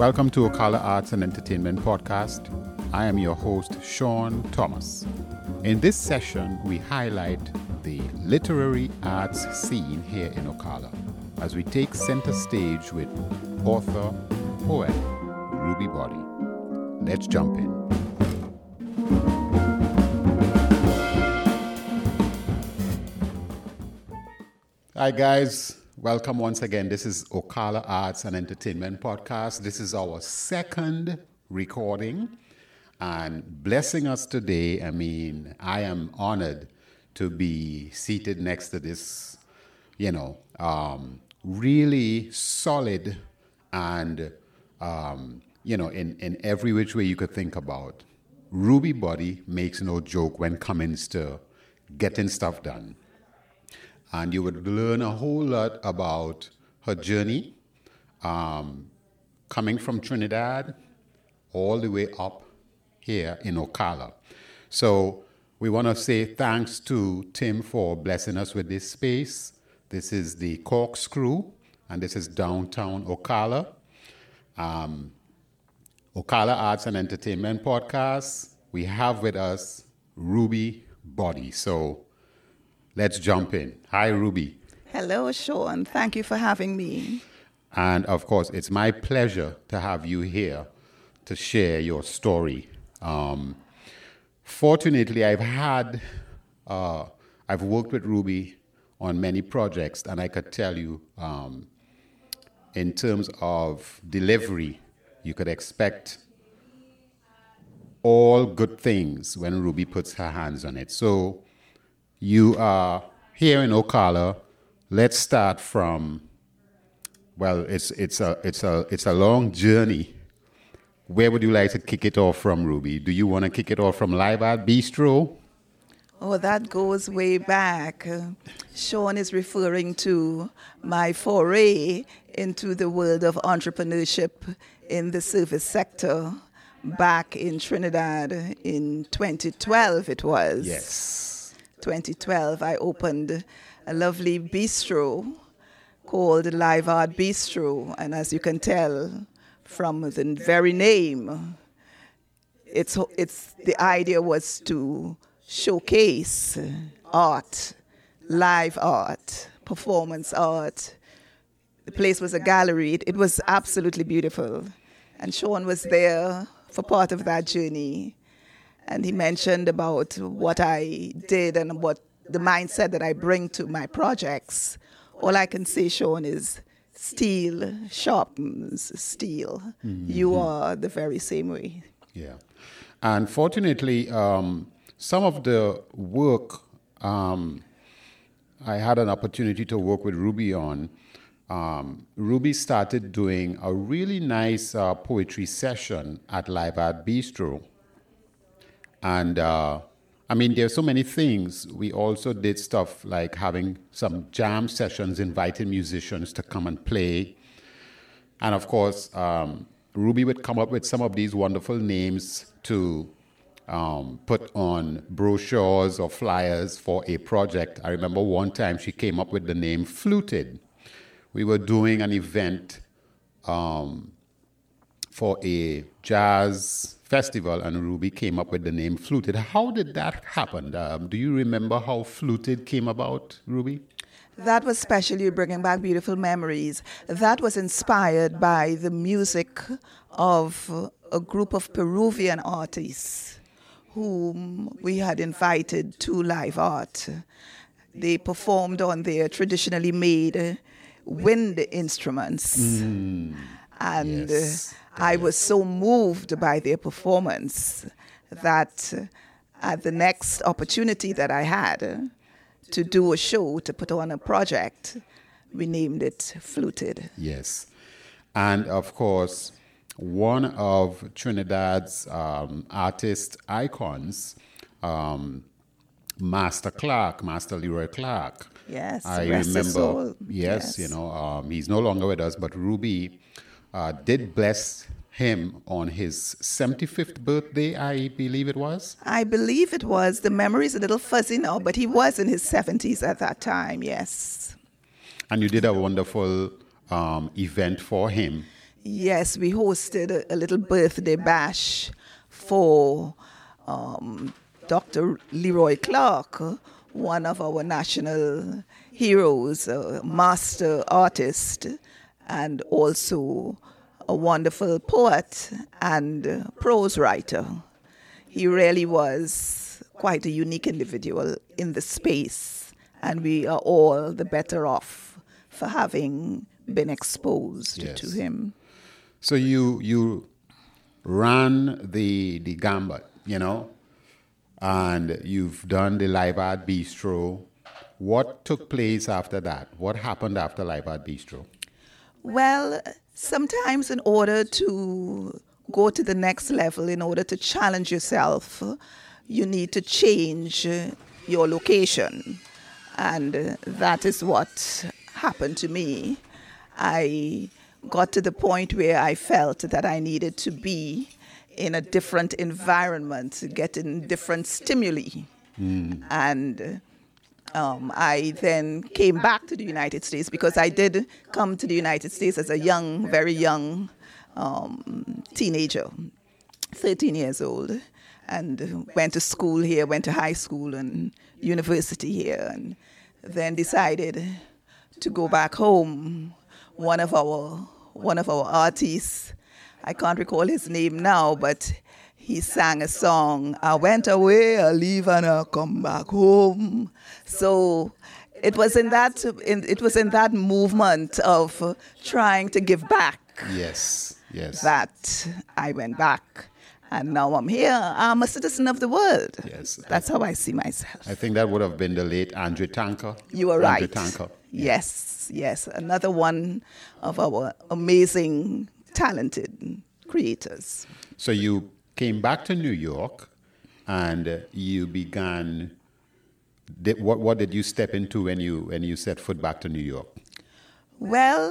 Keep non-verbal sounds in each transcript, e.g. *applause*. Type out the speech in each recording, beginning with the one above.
Welcome to Ocala Arts and Entertainment Podcast. I am your host, Sean Thomas. In this session, we highlight the literary arts scene here in Ocala as we take center stage with author, poet, Ruby Boddie. Let's jump in. Hi, guys. Welcome once again. This is Ocala Arts and Entertainment Podcast. This is our second recording. And blessing us today, I mean, I am honored to be seated next to this, you know, um, really solid and, um, you know, in, in every which way you could think about. Ruby Boddie makes no joke when comes to getting stuff done and you would learn a whole lot about her journey um, coming from Trinidad all the way up here in Ocala. So we want to say thanks to Tim for blessing us with this space. This is the Corkscrew, and this is downtown Ocala. Um, Ocala Arts and Entertainment Podcast. We have with us Ruby Boddie. So let's jump in. Hi, Ruby. Hello, Sean. Thank you for having me. And of course, it's my pleasure to have you here to share your story. Um, fortunately, I've had, uh, I've worked with Ruby on many projects, and I could tell you, um, in terms of delivery, you could expect all good things when Ruby puts her hands on it. So, you are here in Ocala. Let's start from. Well, it's it's a it's a it's a long journey. Where would you like to kick it off from, Ruby? Do you want to kick it off from Live Art Bistro? Oh, that goes way back. Sean is referring to my foray into the world of entrepreneurship in the service sector back in Trinidad in 2012, it was. Yes. 2012, I opened a lovely bistro called Live Art Bistro. And as you can tell from the very name, it's, it's, the idea was to showcase art, live art, performance art. The place was a gallery. It, it was absolutely beautiful. And Sean was there for part of that journey and he mentioned about what I did and what the mindset that I bring to my projects. All I can say, Sean, is steel sharpens steel. Mm-hmm. You are the very same way. Yeah. And fortunately, um, some of the work um, I had an opportunity to work with Ruby on. Um, Ruby started doing a really nice uh, poetry session at Live Art Bistro and uh, I mean, there's so many things. We also did stuff like having some jam sessions, inviting musicians to come and play. And of course, um, Ruby would come up with some of these wonderful names to um, put on brochures or flyers for a project. I remember one time she came up with the name Fluted. We were doing an event um, for a jazz festival, and Ruby came up with the name Fluted. How did that happen? Um, do you remember how Fluted came about, Ruby? That was special. You're bringing back beautiful memories. That was inspired by the music of a group of Peruvian artists whom we had invited to live art. They performed on their traditionally made wind instruments. Mm. And yes. I was so moved by their performance that at the next opportunity that I had to do a show, to put on a project, we named it Fluted. Yes. And of course, one of Trinidad's um, artist icons, um, Master Clarke, Master Leroy Clarke. Yes, I remember. Yes, yes, you know, um, he's no longer with us, but Ruby uh, did bless him on his 75th birthday, I believe it was. I believe it was. The memory is a little fuzzy now, but he was in his 70s at that time, yes. And you did a wonderful um, event for him. Yes, we hosted a, a little birthday bash for um, Dr. Leroy Clarke, one of our national heroes, a master artist, and also a wonderful poet and prose writer. He really was quite a unique individual in the space, and we are all the better off for having been exposed Yes. to him. So you you ran the the gambit, you know, and you've done the live art bistro. What took place after that? What happened after live art bistro? Well, sometimes in order to go to the next level, in order to challenge yourself, you need to change uh, your location. And uh, that is what happened to me. I got to the point where I felt that I needed to be in a different environment, getting different stimuli. And um, I then came back to the United States because I did come to the United States as a young, very young um, teenager, 13 years old, and went to school here, went to high school and university here, and then decided to go back home. One of our one of our artists, I can't recall his name now, but he sang a song. I went away, I leave, and I come back home. So it was in that in, it was in that movement of trying to give back Yes, yes, that I went back, and now I'm here. I'm a citizen of the world. Yes. that's how I see myself. I think that would have been the late Andre Tanker. You are Andre right. Tanker. Yes, yes. Another one of our amazing, talented creators. So you came back to New York, and you began. Did, what what did you step into when you when you set foot back to New York? Well,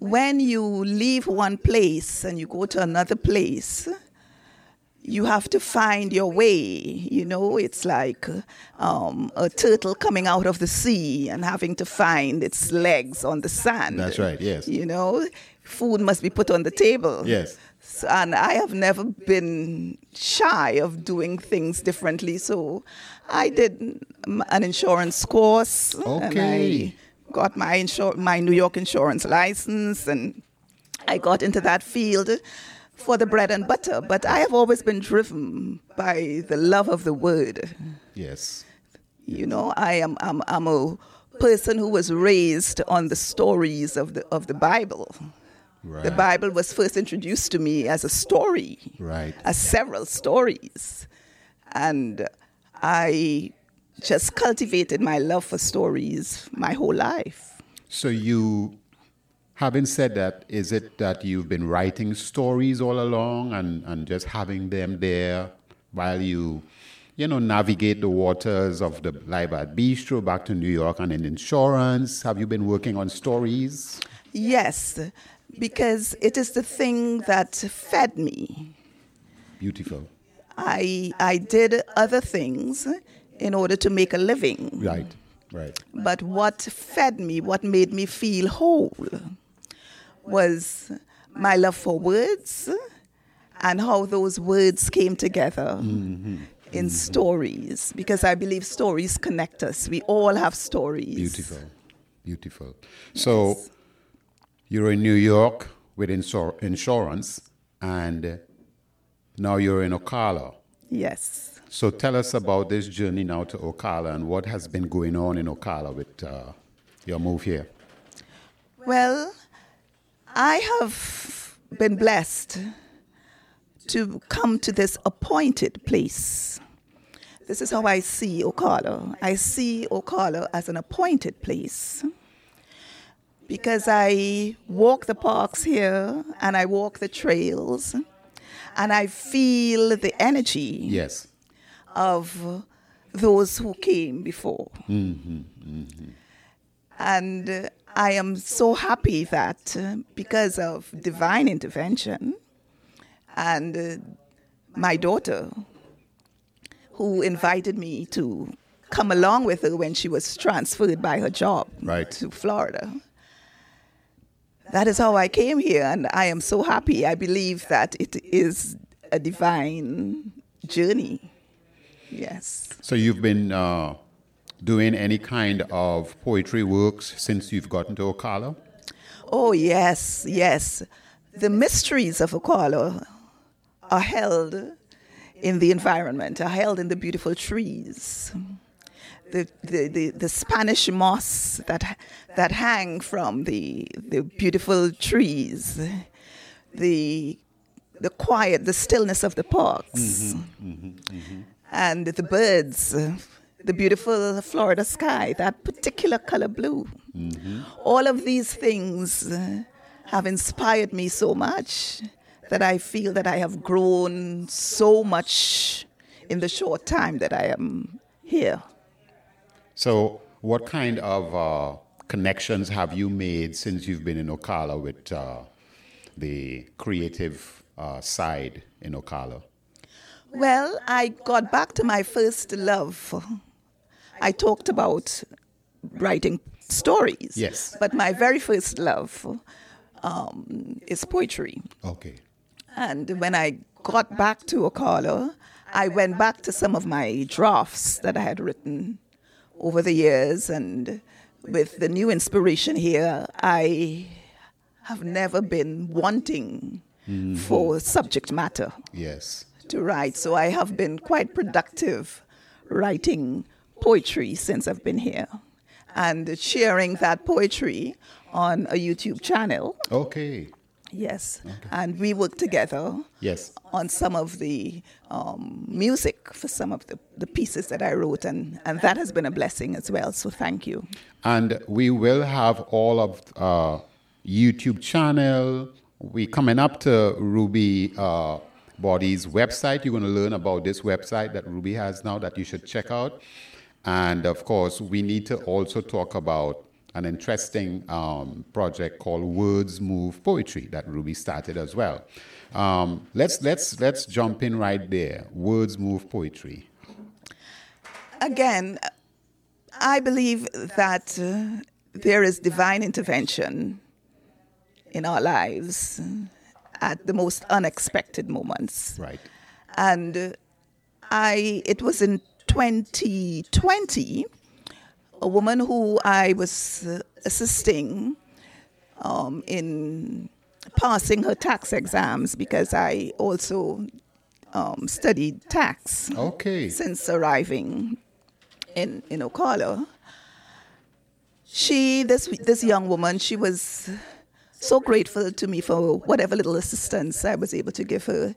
when you leave one place and you go to another place, you have to find your way. You know, it's like um, a turtle coming out of the sea and having to find its legs on the sand. That's right, yes. You know, food must be put on the table. Yes. So, and I have never been shy of doing things differently. So I did an insurance course. And Okay. I got my, insur- my New York insurance license and I got into that field for the bread and butter. But I have always been driven by the love of the word. Yes. You know, I am I'm, I'm a person who was raised on the stories of the of the Bible. Right. The Bible was first introduced to me as a story, Right. as several stories, and I just cultivated my love for stories my whole life. So you, having said that, is it that you've been writing stories all along and, and just having them there while you, you know, navigate the waters of the Live at Bistro back to New York and in insurance? Have you been working on stories? Yes, because it is the thing that fed me. Beautiful. I I did other things in order to make a living. Right. Right. But what fed me, what made me feel whole, was my love for words and how those words came together mm-hmm. in mm-hmm. stories. Because I believe stories connect us. We all have stories. Beautiful. Beautiful. So you're in New York with insur- insurance and now you're in Ocala. Yes. So tell us about this journey now to Ocala and what has been going on in Ocala with uh, your move here. Well, I have been blessed to come to this appointed place. This is how I see Ocala. I see Ocala as an appointed place because I walk the parks here and I walk the trails and I feel the energy Yes. of those who came before. And uh, I am so happy that uh, because of divine intervention and uh, my daughter, who invited me to come along with her when she was transferred by her job Right. to Florida, that is how I came here, and I am so happy. I believe that it is a divine journey. Yes. So you've been uh, doing any kind of poetry works since you've gotten to Ocala? Oh, yes, yes. The mysteries of Ocala are held in the environment, are held in the beautiful trees. The, the, the, the Spanish moss that, that hang from the, the beautiful trees, the, the quiet, the stillness of the parks, mm-hmm, mm-hmm, mm-hmm. and the birds, the beautiful Florida sky, that particular color blue. All of these things have inspired me so much that I feel that I have grown so much in the short time that I am here. So, what kind of uh, connections have you made since you've been in Ocala with uh, the creative uh, side in Ocala? Well, I got back to my first love. I talked about writing stories. Yes. But my very first love um, is poetry. Okay. And when I got back to Ocala, I went back to some of my drafts that I had written over the years. And with the new inspiration here, I have never been wanting mm-hmm. for subject matter. Yes. To write. So I have been quite productive writing poetry since I've been here and sharing that poetry on a YouTube channel. Okay. Yes, okay. and we work together. Yes. On some of the um, music for some of the, the pieces that I wrote, and, and that has been a blessing as well. So thank you. And we will have all of uh, YouTube channel. We coming up to Ruby uh, Boddie's website. You're going to learn about this website that Ruby has now that you should check out. And of course, we need to also talk about an interesting um, project called Words Move Poetry that Ruby started as well. Um, let's let's let's jump in right there. Words Move Poetry. Again, I believe that uh, there is divine intervention in our lives at the most unexpected moments. Right. And I it was in 2020 a woman who I was uh, assisting um, in passing her tax exams because I also um, studied tax. Okay. Since arriving in in Ocala, she this this young woman she was so grateful to me for whatever little assistance I was able to give her.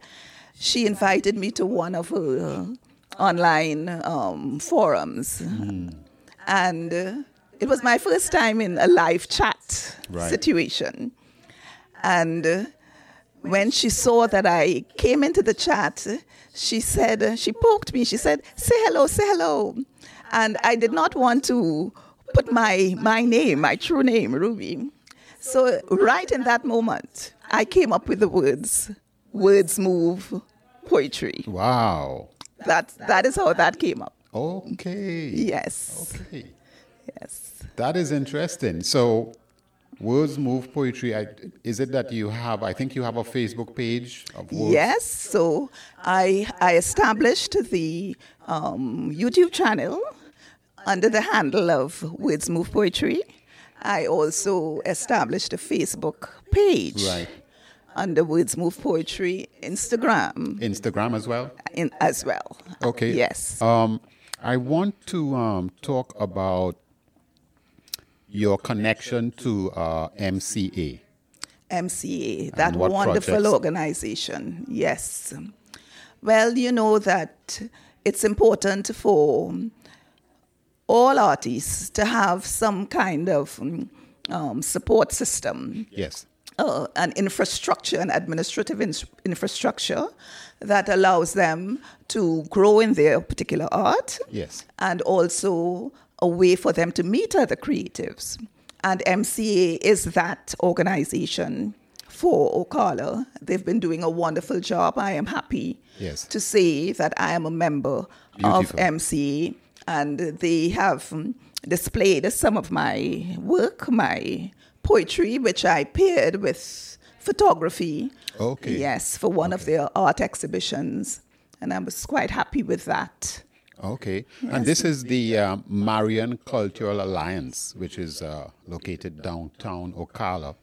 She invited me to one of her online um, forums. Mm and uh, it was my first time in a live chat right. situation. And uh, when she saw that I came into the chat, she said, she poked me, she said, say hello, say hello. And I did not want to put my, my name, my true name, Ruby. So, right in that moment, I came up with the words, words move poetry. Wow. That, that is how that came up. Okay. Yes. Okay. Yes. That is interesting. So, Words Move Poetry, I, is it that you have, I think you have a Facebook page of words? Yes. So, I, I established the um, YouTube channel under the handle of Words Move Poetry. I also established a Facebook page. Right under Words Move Poetry, Instagram. Instagram as well? In, as well. Okay. Yes. Um, I want to um, talk about your connection to uh, MCA. MCA, that wonderful projects? organization. Yes. Well, you know that it's important for all artists to have some kind of um, support system. Yes. Uh, an infrastructure, an administrative in- infrastructure that allows them to grow in their particular art. Yes. And also a way for them to meet other creatives. And MCA is that organization for Ocala. They've been doing a wonderful job. I am happy yes. to say that I am a member Beautiful. of MCA, and they have displayed some of my work, my poetry, which I paired with photography. Okay. Yes, for one of their art exhibitions. And I was quite happy with that. Okay. And this is the uh, Marion Cultural Alliance, which is uh, located downtown Ocala.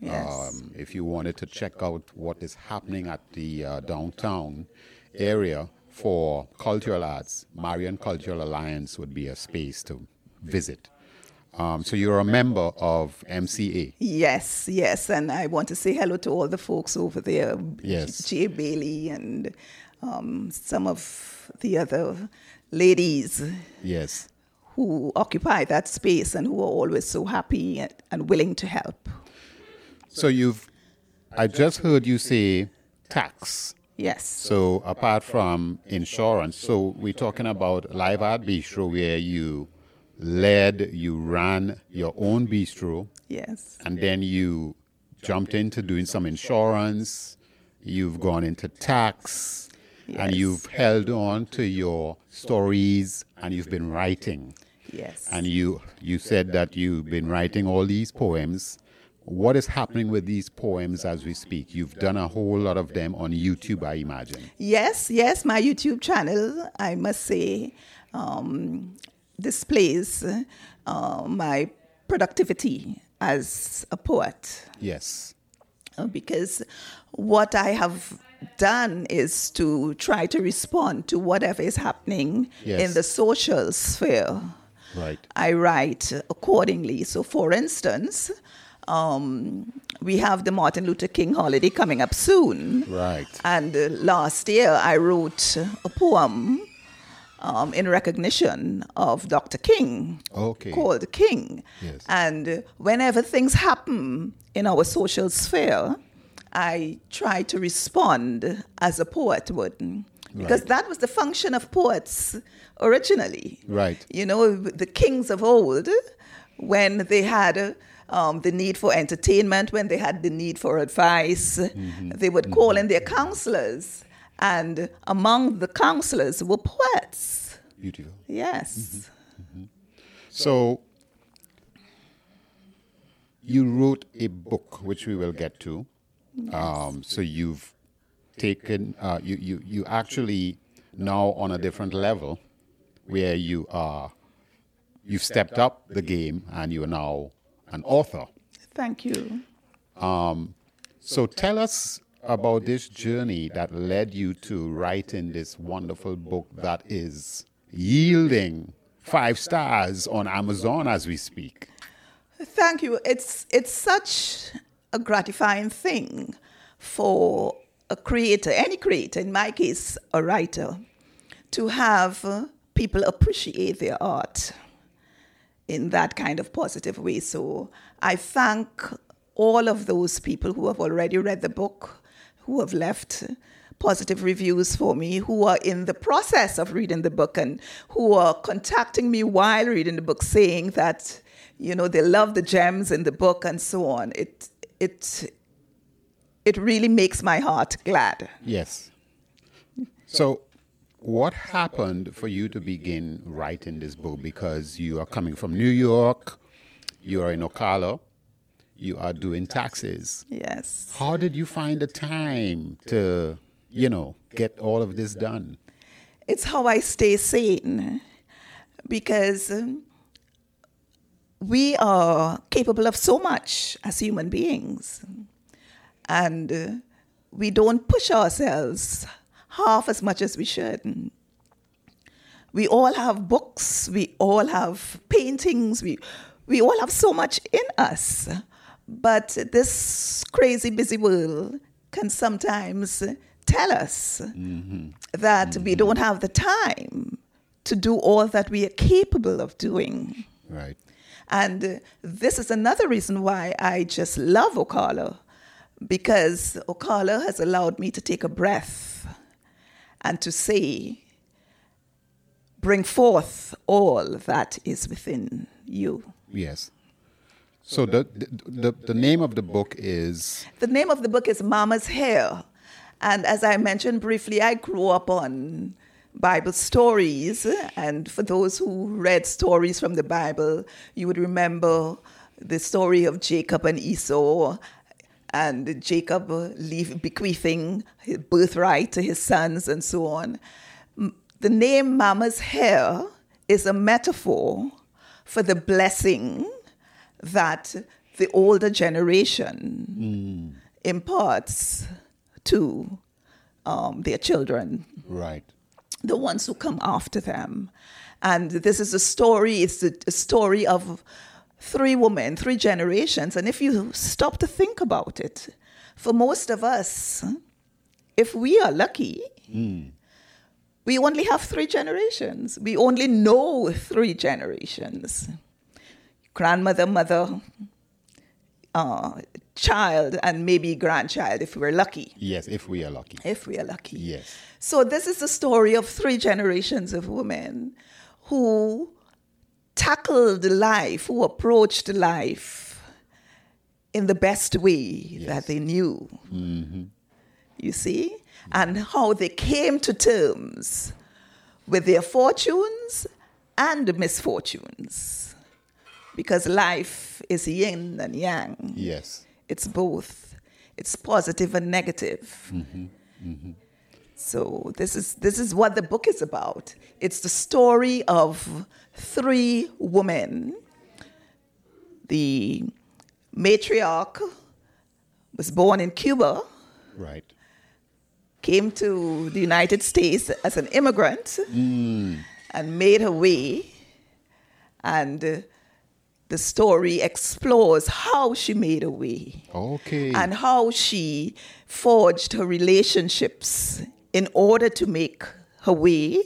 Yes. Um, if you wanted to check out what is happening at the uh, downtown area for cultural arts, Marion Cultural Alliance would be a space to visit. Um, so you're a member of MCA. Yes, yes, and I want to say hello to all the folks over there. Yes. Jay Bailey and um, some of the other ladies Yes. who occupy that space and who are always so happy and, and willing to help. So you've, I just heard you say tax. Yes. So apart from insurance, so we're talking about Live Art Bistro where you led, you ran your own bistro, Yes. and then you jumped into doing some insurance. You've gone into tax, and you've held on to your stories, and you've been writing. Yes. And you you said that you've been writing all these poems. What is happening with these poems as we speak? You've done a whole lot of them on YouTube, I imagine. Yes, yes, my YouTube channel, I must say, um, displays uh, my productivity as a poet. Yes. Uh, because what I have done is to try to respond to whatever is happening Yes. in the social sphere. Right. I write accordingly. So, for instance, um, we have the Martin Luther King holiday coming up soon. Right. And uh, last year, I wrote a poem um, in recognition of Dr. King Okay. called King. Yes. And whenever things happen in our social sphere, I try to respond as a poet would. Because Right. that was the function of poets originally. Right. You know, the kings of old, when they had um, the need for entertainment, when they had the need for advice, Mm-hmm. they would call in their counselors. And among the counselors were poets. Beautiful. Yes. So you wrote a book, which we will get to. Um, so you've taken, uh, you, you, you actually now on a different level where you are, you've stepped up the game and you are now an author. Thank you. So tell us about this journey that led you to writing this wonderful book that is yielding five stars on Amazon as we speak. Thank you. It's it's such a gratifying thing for a creator, any creator, in my case, a writer, to have uh, people appreciate their art in that kind of positive way. So I thank all of those people who have already read the book, who have left positive reviews for me, who are in the process of reading the book and who are contacting me while reading the book saying that, you know, they love the gems in the book and so on. It it it really makes my heart glad. Yes. So, what happened for you to begin writing this book? Because you are coming from New York, you are in Ocala, you are doing taxes. Yes. How did you find the time to, you know, get all of this done? it's how I stay sane because we are capable of so much as human beings, and we don't push ourselves half as much as we should. We all have books, we all have paintings, we, we all have so much in us. But this crazy, busy world can sometimes tell us mm-hmm. that we mm-hmm. don't have the time to do all that we are capable of doing. Right. And this is another reason why I just love Ocala, because Ocala has allowed me to take a breath and to say, bring forth all that is within you. Yes. So the, the the the name of the book is The name of the book is Mama's Hair. And as I mentioned briefly, I grew up on Bible stories. And for those who read stories from the Bible, you would remember the story of Jacob and Esau, and Jacob leave, bequeathing his birthright to his sons and so on. The name Mama's hair is a metaphor for the blessing that the older generation mm. imparts to um, their children. Right. The ones who come after them. And this is a story, it's a, a story of three women, three generations. And if you stop to think about it, for most of us, if we are lucky, mm. we only have three generations. We only know three generations grandmother, mother, uh, child, and maybe grandchild if we're lucky. Yes, if we are lucky. If we are lucky. Yes. So, this is the story of three generations of women who tackled life, who approached life in the best way yes. that they knew. Mm-hmm. You see? And how they came to terms with their fortunes and misfortunes. Because life is yin and yang. Yes. It's both. It's positive and negative. Mm-hmm. Mm-hmm. So this is this is what the book is about. It's the story of three women. The matriarch was born in Cuba. Right. Came to the United States as an immigrant mm. and made her way. And the story explores how she made a way. Okay. And how she forged her relationships in order to make her way.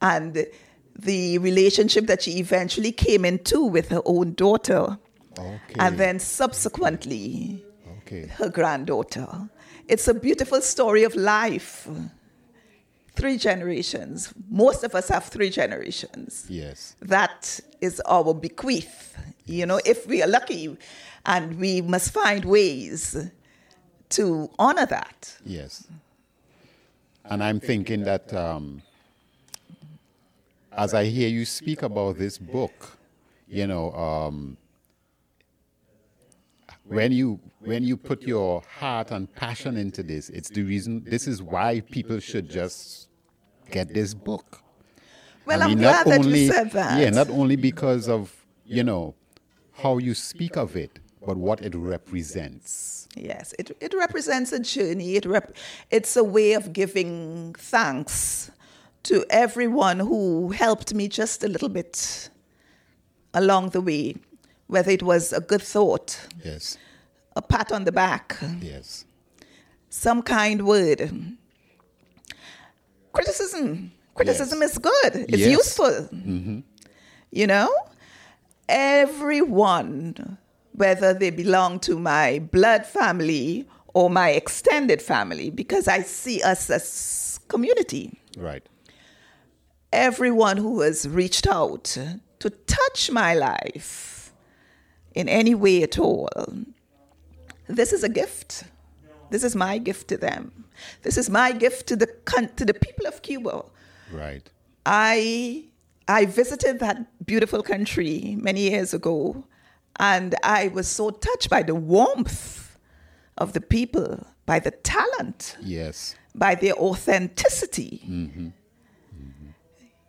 And the relationship that she eventually came into with her own daughter. Okay. And then subsequently, okay. her granddaughter. It's a beautiful story of life. Three generations. Most of us have three generations. Yes. That is our bequeath. You know, if we are lucky, and we must find ways to honor that. Yes. And I'm thinking that um, as I hear you speak about this book, you know, um, when you when you put your heart and passion into this, it's the reason. This is why people should just get this book. Well, I mean, I'm glad that only, you said that. Yeah, not only because of you know how you speak of it, but what it represents. Yes, it it represents a journey. It rep- it's a way of giving thanks to everyone who helped me just a little bit along the way, whether it was a good thought, yes, a pat on the back, yes, some kind word. Criticism, criticism yes. is good. It's yes. useful. Mm-hmm. You know, everyone, whether they belong to my blood family or my extended family, because I see us as community. Right everyone who has reached out to touch my life in any way at all. This is a gift. This is my gift to them. This is my gift to the to the people of Cuba. Right. I I visited that beautiful country many years ago, and I was so touched by the warmth of the people, by the talent, yes, by their authenticity. Mm-hmm.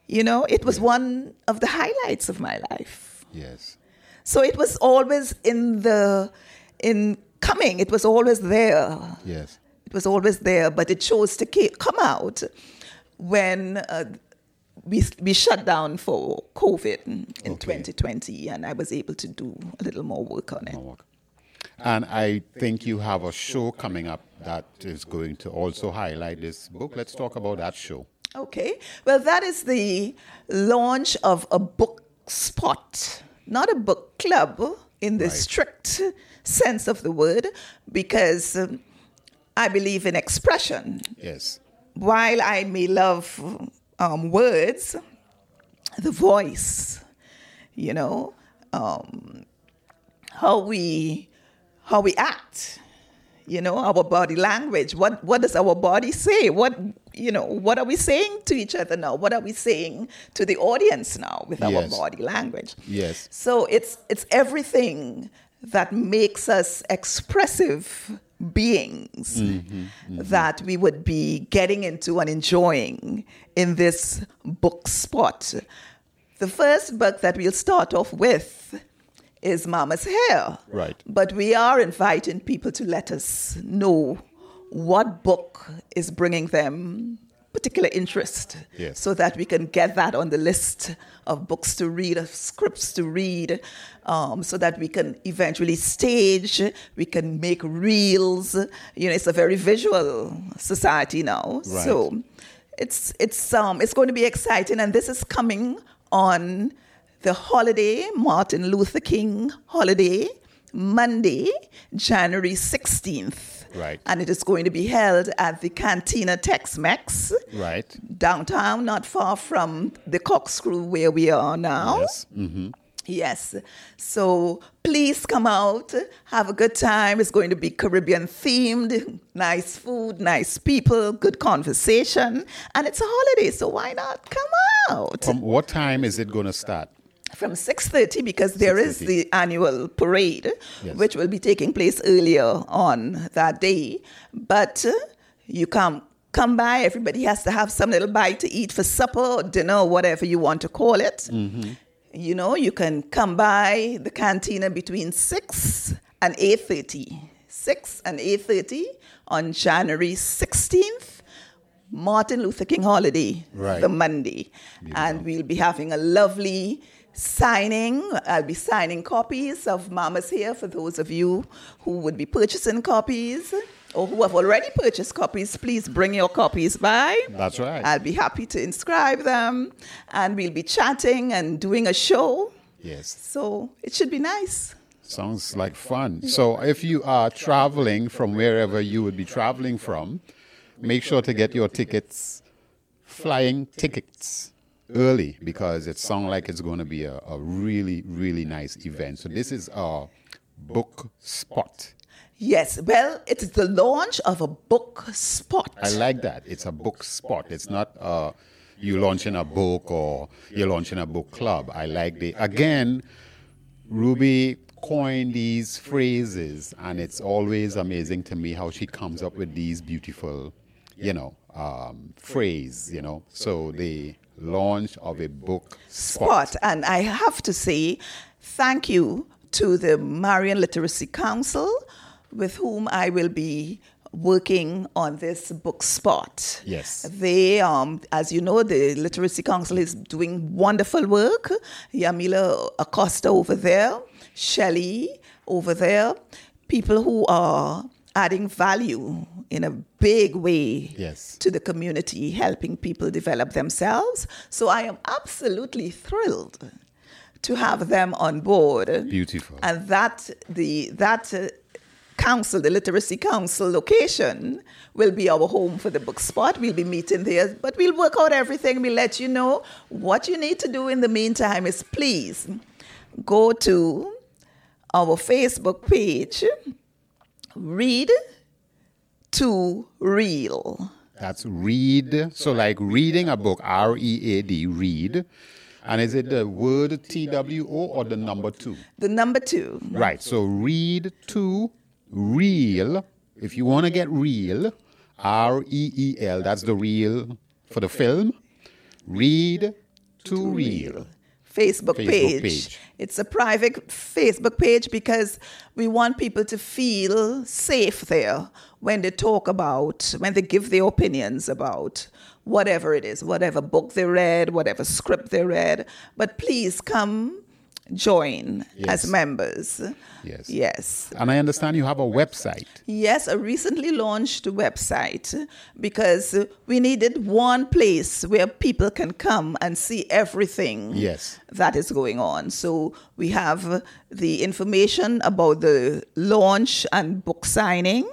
You know, it was one of the highlights of my life. Yes. So it was always in the in coming. It was always there. Yes. It was always there, but it chose to come out when uh, we we shut down for COVID in okay. 2020, and I was able to do a little more work on it. Work. And I think you have a show coming up that is going to also highlight this book. Let's talk about that show. Okay. Well, that is the launch of a book spot, not a book club in the right. strict sense of the word, because um, I believe in expression. Yes. While I may love um, words, the voice, you know, um, how we how we act, You know, our body language. What what does our body say? What you know, what are we saying to each other now? What are we saying to the audience now with our Yes. body language? Yes. So it's it's everything that makes us expressive beings mm-hmm. Mm-hmm. that we would be getting into and enjoying in this book spot. The first book that we'll start off with is Mama's Hair. Right. But we are inviting people to let us know what book is bringing them particular interest Yes. so that we can get that on the list of books to read, of scripts to read, um, so that we can eventually stage, we can make reels. You know, it's a very visual society now. Right. So it's it's um it's going to be exciting, and this is coming on the holiday, Martin Luther King holiday, Monday, January 16th. Right. And it is going to be held at the Cantina Tex-Mex Right. downtown, not far from the Corkscrew where we are now. Yes. Mm-hmm. Yes. So please come out, have a good time. It's going to be Caribbean themed, nice food, nice people, good conversation, and it's a holiday, so why not come out? From what time is it going to start? From 6:30 because there is 6:30. the annual parade Yes. which will be taking place earlier on that day, but uh, you come come by everybody has to have some little bite to eat for supper or dinner or whatever you want to call it. You know, you can come by the cantina between 6 and 8:30. 6 and 8:30 on January 16th. Martin Luther King holiday, Right. the Monday. And we'll be having a lovely signing. I'll be signing copies of Mama's Hair for those of you who would be purchasing copies or who have already purchased copies. Please bring your copies by. That's right. I'll be happy to inscribe them and we'll be chatting and doing a show. Yes. So it should be nice. Sounds like fun. So, if you are traveling from wherever you would be traveling from, make sure to get your tickets, flying tickets, early because it sounds like it's going to be a, a really, really nice event. So, this is our book spot. Yes, well, it's the launch of a book spot. I like that. It's a book spot. It's not uh, you launching a book or you're launching a book club. I like the again. Ruby coined these phrases, and it's always amazing to me how she comes up with these beautiful, you know, um, phrase. You know, so the launch of a book spot. spot. And I have to say thank you to the Marion Literacy Council, with whom I will be working on this book spot. Yes. They, um, as you know, the Literacy Council is doing wonderful work. Yamila Acosta over there, Shelley over there, people who are adding value in a big way Yes. to the community, helping people develop themselves. So I am absolutely thrilled to have them on board. Beautiful. And that the that uh, council, the literacy council location, will be our home for the book spot. We'll be meeting there, but we'll work out everything. We'll let you know what you need to do in the meantime. Is please go to our Facebook page, read to reel. That's read. So like reading a book, R E A D, read. And is it the word T W O or the number two? The number two. Right. So read to real. If you want to get real, R E E L, that's the reel for the film. Read to reel. Facebook, Facebook page. page. It's a private Facebook page because we want people to feel safe there when they talk about, when they give their opinions about whatever it is, whatever book they read, whatever script they read. But please come join Yes. as members. Yes. Yes. And I understand you have a website. Yes, a recently launched website because we needed one place where people can come and see everything Yes. that is going on. So we have the information about the launch and book signing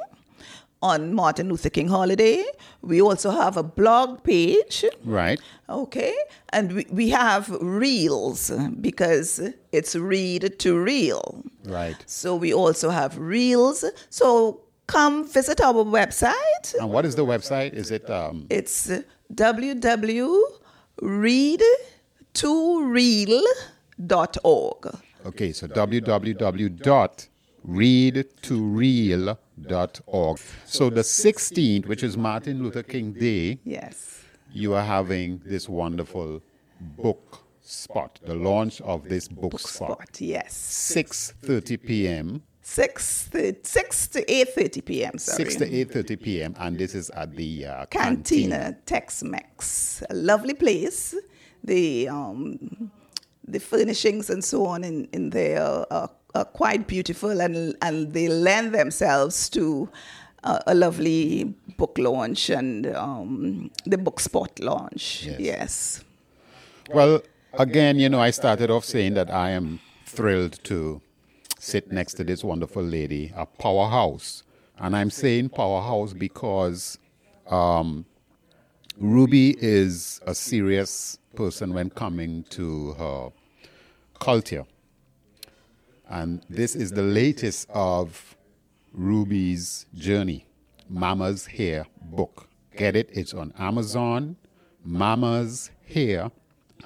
on Martin Luther King holiday. We also have a blog page. Right. Okay, and we, we have reels because it's read to reel. Right. So we also have reels. So come visit our website. And what is the website? Is it um, It's www.read2reel.org. okay? So www.read2reel.org. So the 16th, which is Martin Luther King Day, Yes. you are having this wonderful book spot, the launch of this book, spot. Spot, yes. 6:30 p.m. 6, th- 6 to 8.30 p.m., sorry. 6 to 8:30 p.m. and this is at the uh, Cantina Tex-Mex, a lovely place. The um, the furnishings and so on in, in there are, are quite beautiful and and they lend themselves to uh, a lovely book launch and um, the book spot launch. Yes. yes. Well, again, you know, I started off saying that I am thrilled to sit next to this wonderful lady, a powerhouse. And I'm saying powerhouse because um, Ruby is a serious person when coming to her culture. And this is the latest of Ruby's journey, Mama's Hair book. Get it? It's on Amazon, Mama's Hair.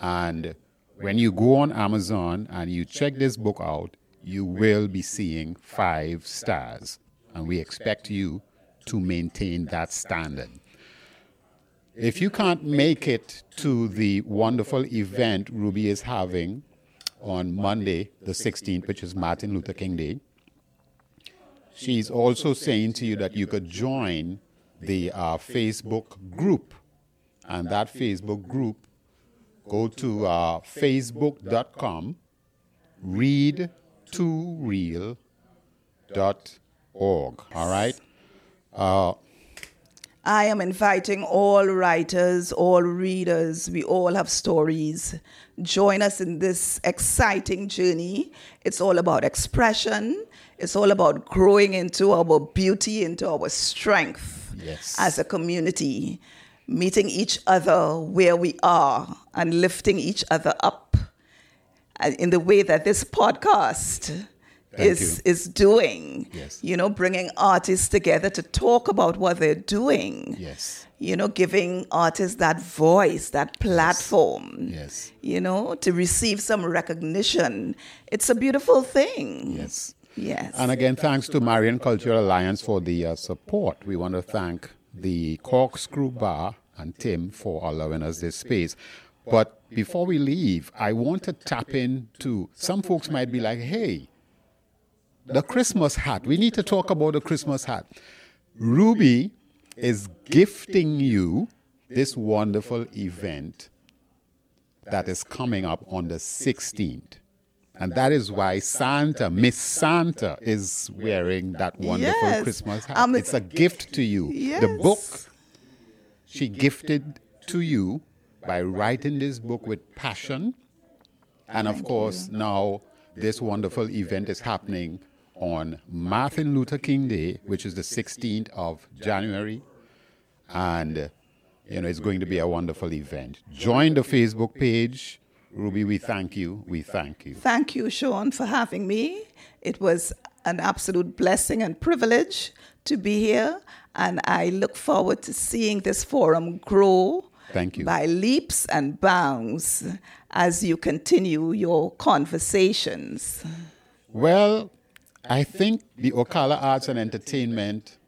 And when you go on Amazon and you check this book out, you will be seeing five stars. And we expect you to maintain that standard. If you can't make it to the wonderful event Ruby is having on Monday, the 16th, which is Martin Luther King Day, she's also saying to you that you could join the uh, Facebook group. And that Facebook group, go to uh, facebook.com, read to reel.org. All right? Uh, I am inviting all writers, all readers. We all have stories. Join us in this exciting journey. It's all about expression. It's all about growing into our beauty, into our strength Yes. as a community, meeting each other where we are and lifting each other up in the way that this podcast Thank is you. is doing. Yes. You know, bringing artists together to talk about what they're doing. Yes. You know, giving artists that voice, that platform. Yes. You know, to receive some recognition. It's a beautiful thing. Yes. Yes. And again, thanks to Marion Cultural Alliance for the uh, support. We want to thank the Corkscrew Bar and Tim for allowing us this space. But before we leave, I want to tap into some folks might be like, hey, the Christmas hat. We need to talk about the Christmas hat. Ruby is gifting you this wonderful event that is coming up on the 16th. And that is why Santa, Miss Santa, is wearing that wonderful Yes. Christmas hat. Um, it's a gift to you. Yes. The book she gifted to you by writing this book with passion. And of course, now this wonderful event is happening on Martin Luther King Day, which is the 16th of January. And, you know, it's going to be a wonderful event. Join the Facebook page. Ruby, we thank you. We thank you. Thank you, Sean, for having me. It was an absolute blessing and privilege to be here, and I look forward to seeing this forum grow Thank you. by leaps and bounds as you continue your conversations. Well, I think the Ocala Arts and Entertainment,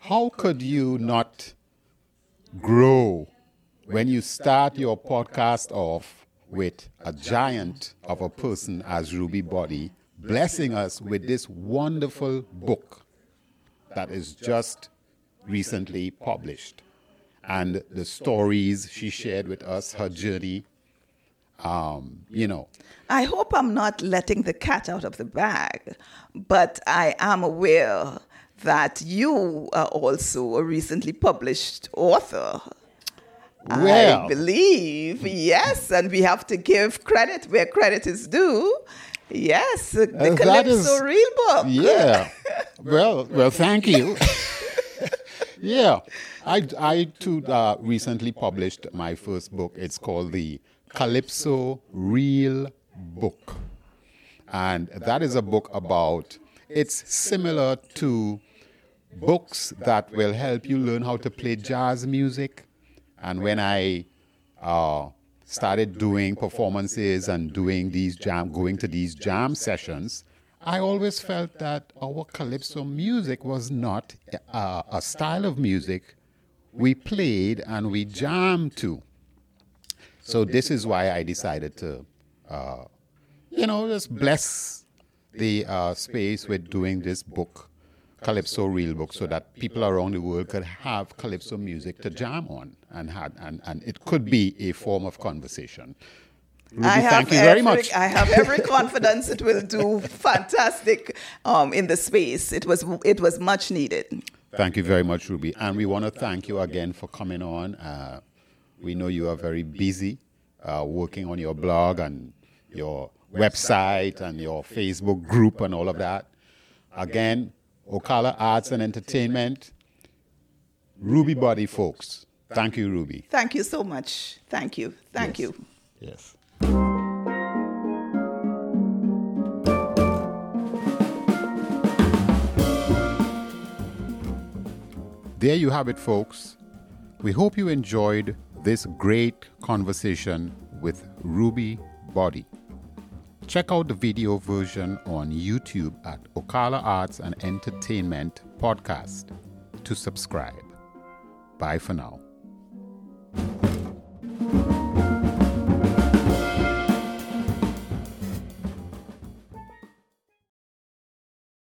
how could you not grow when you start your podcast off with a giant of a person as Ruby Boddie blessing us with this wonderful book that is just recently published? And the stories she shared with us, her journey, um, you know, I hope I'm not letting the cat out of the bag, but I am aware that you are also a recently published author. Well. I believe, yes, and we have to give credit where credit is due. Yes, the Uh, that Calypso is- Real Book. Yeah. *laughs* well, well, thank you. yeah, I, I too uh, recently published my first book. It's called the Calypso Real Book, and that is a book about. It's similar to books that will help you learn how to play jazz music. And when I uh, started doing performances and doing these jam, going to these jam sessions, I always felt that our calypso music was not uh, a style of music we played and we jammed to. So this is why I decided to, uh, you know, just bless the uh, space with doing this book, Calypso Real Book, so that people around the world could have Calypso music to jam on and, had, and, and it could be a form of conversation. Ruby, I have thank you every, very much. I have every *laughs* confidence it will do fantastic um, in the space. It was it was much needed. Thank you very much, Ruby. And we want to thank you again for coming on. Uh, we know you are very busy uh, working on your blog and your website and your Facebook group and all of that. Again, Ocala Arts and Entertainment, Ruby Boddie folks. Thank you, Ruby. Thank you so much. Thank you. Thank Yes. you. Yes. There you have it, folks. We hope you enjoyed this great conversation with Ruby Boddie. Check out the video version on YouTube at Ocala Arts and Entertainment Podcast to subscribe. Bye for now.